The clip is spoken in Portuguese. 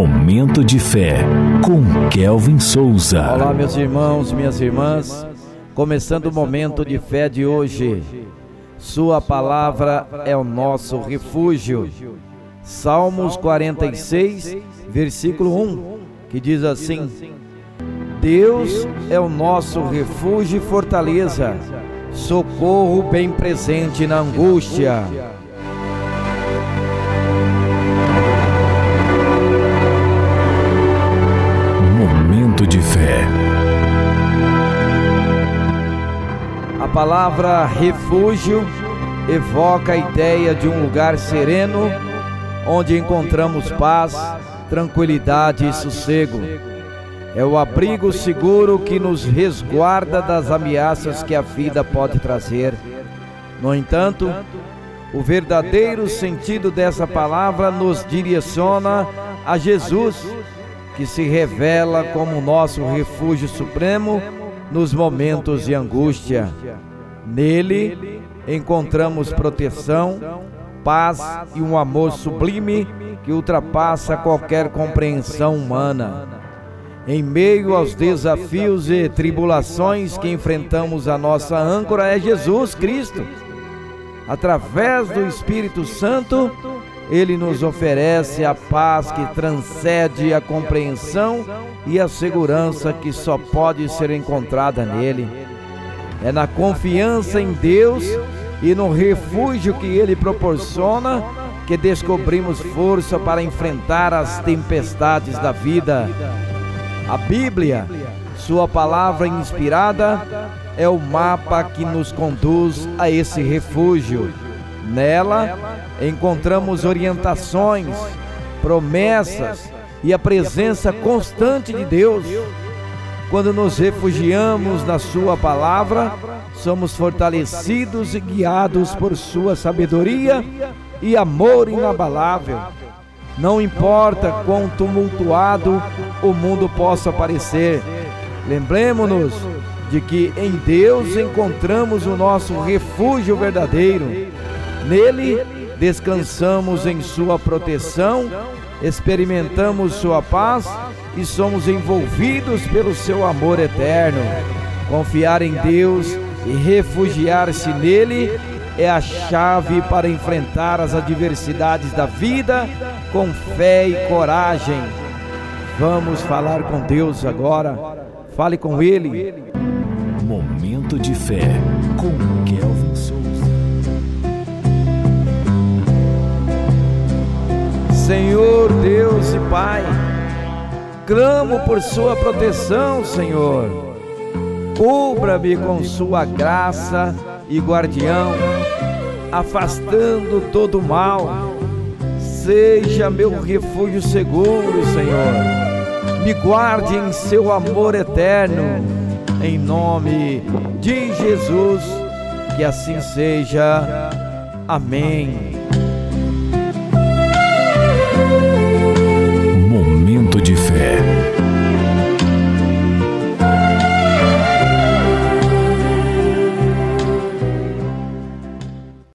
Momento de fé com Kelvin Souza. Olá, meus irmãos, minhas irmãs. Começando o momento de fé de hoje. Sua palavra é o nosso refúgio. Salmos 46, versículo 1, que diz assim: Deus é o nosso refúgio e fortaleza, socorro bem presente na angústia. Palavra refúgio evoca a ideia de um lugar sereno onde encontramos paz, tranquilidade e sossego. É o abrigo seguro que nos resguarda das ameaças que a vida pode trazer. No entanto, o verdadeiro sentido dessa palavra nos direciona a Jesus que se revela como nosso refúgio supremo nos momentos de angústia. Nele encontramos proteção, paz e um amor sublime que ultrapassa qualquer compreensão humana. Em meio aos desafios e tribulações que enfrentamos, a nossa âncora é Jesus Cristo. Através do Espírito Santo, ele nos oferece a paz que transcende a compreensão e a segurança que só pode ser encontrada nele. É na confiança em Deus e no refúgio que ele proporciona que descobrimos força para enfrentar as tempestades da vida. A Bíblia, sua palavra inspirada, é o mapa que nos conduz a esse refúgio. Nela encontramos orientações, promessas e a presença constante de Deus. Quando nos refugiamos na Sua palavra, somos fortalecidos e guiados por Sua sabedoria e amor inabalável. Não importa quão tumultuado o mundo possa parecer, lembremos-nos de que em Deus encontramos o nosso refúgio verdadeiro. Nele descansamos em Sua proteção, experimentamos Sua paz e somos envolvidos pelo Seu amor eterno. Confiar em Deus e refugiar-se nele é a chave para enfrentar as adversidades da vida com fé e coragem. Vamos falar com Deus agora. Fale com Ele. Momento de fé com Kelvin Souza. Senhor Deus e Pai, clamo por Sua proteção, Senhor. Cubra-me com Sua graça e guardião, afastando todo mal. Seja meu refúgio seguro, Senhor. Me guarde em Seu amor eterno, em nome de Jesus. Que assim seja. Amém.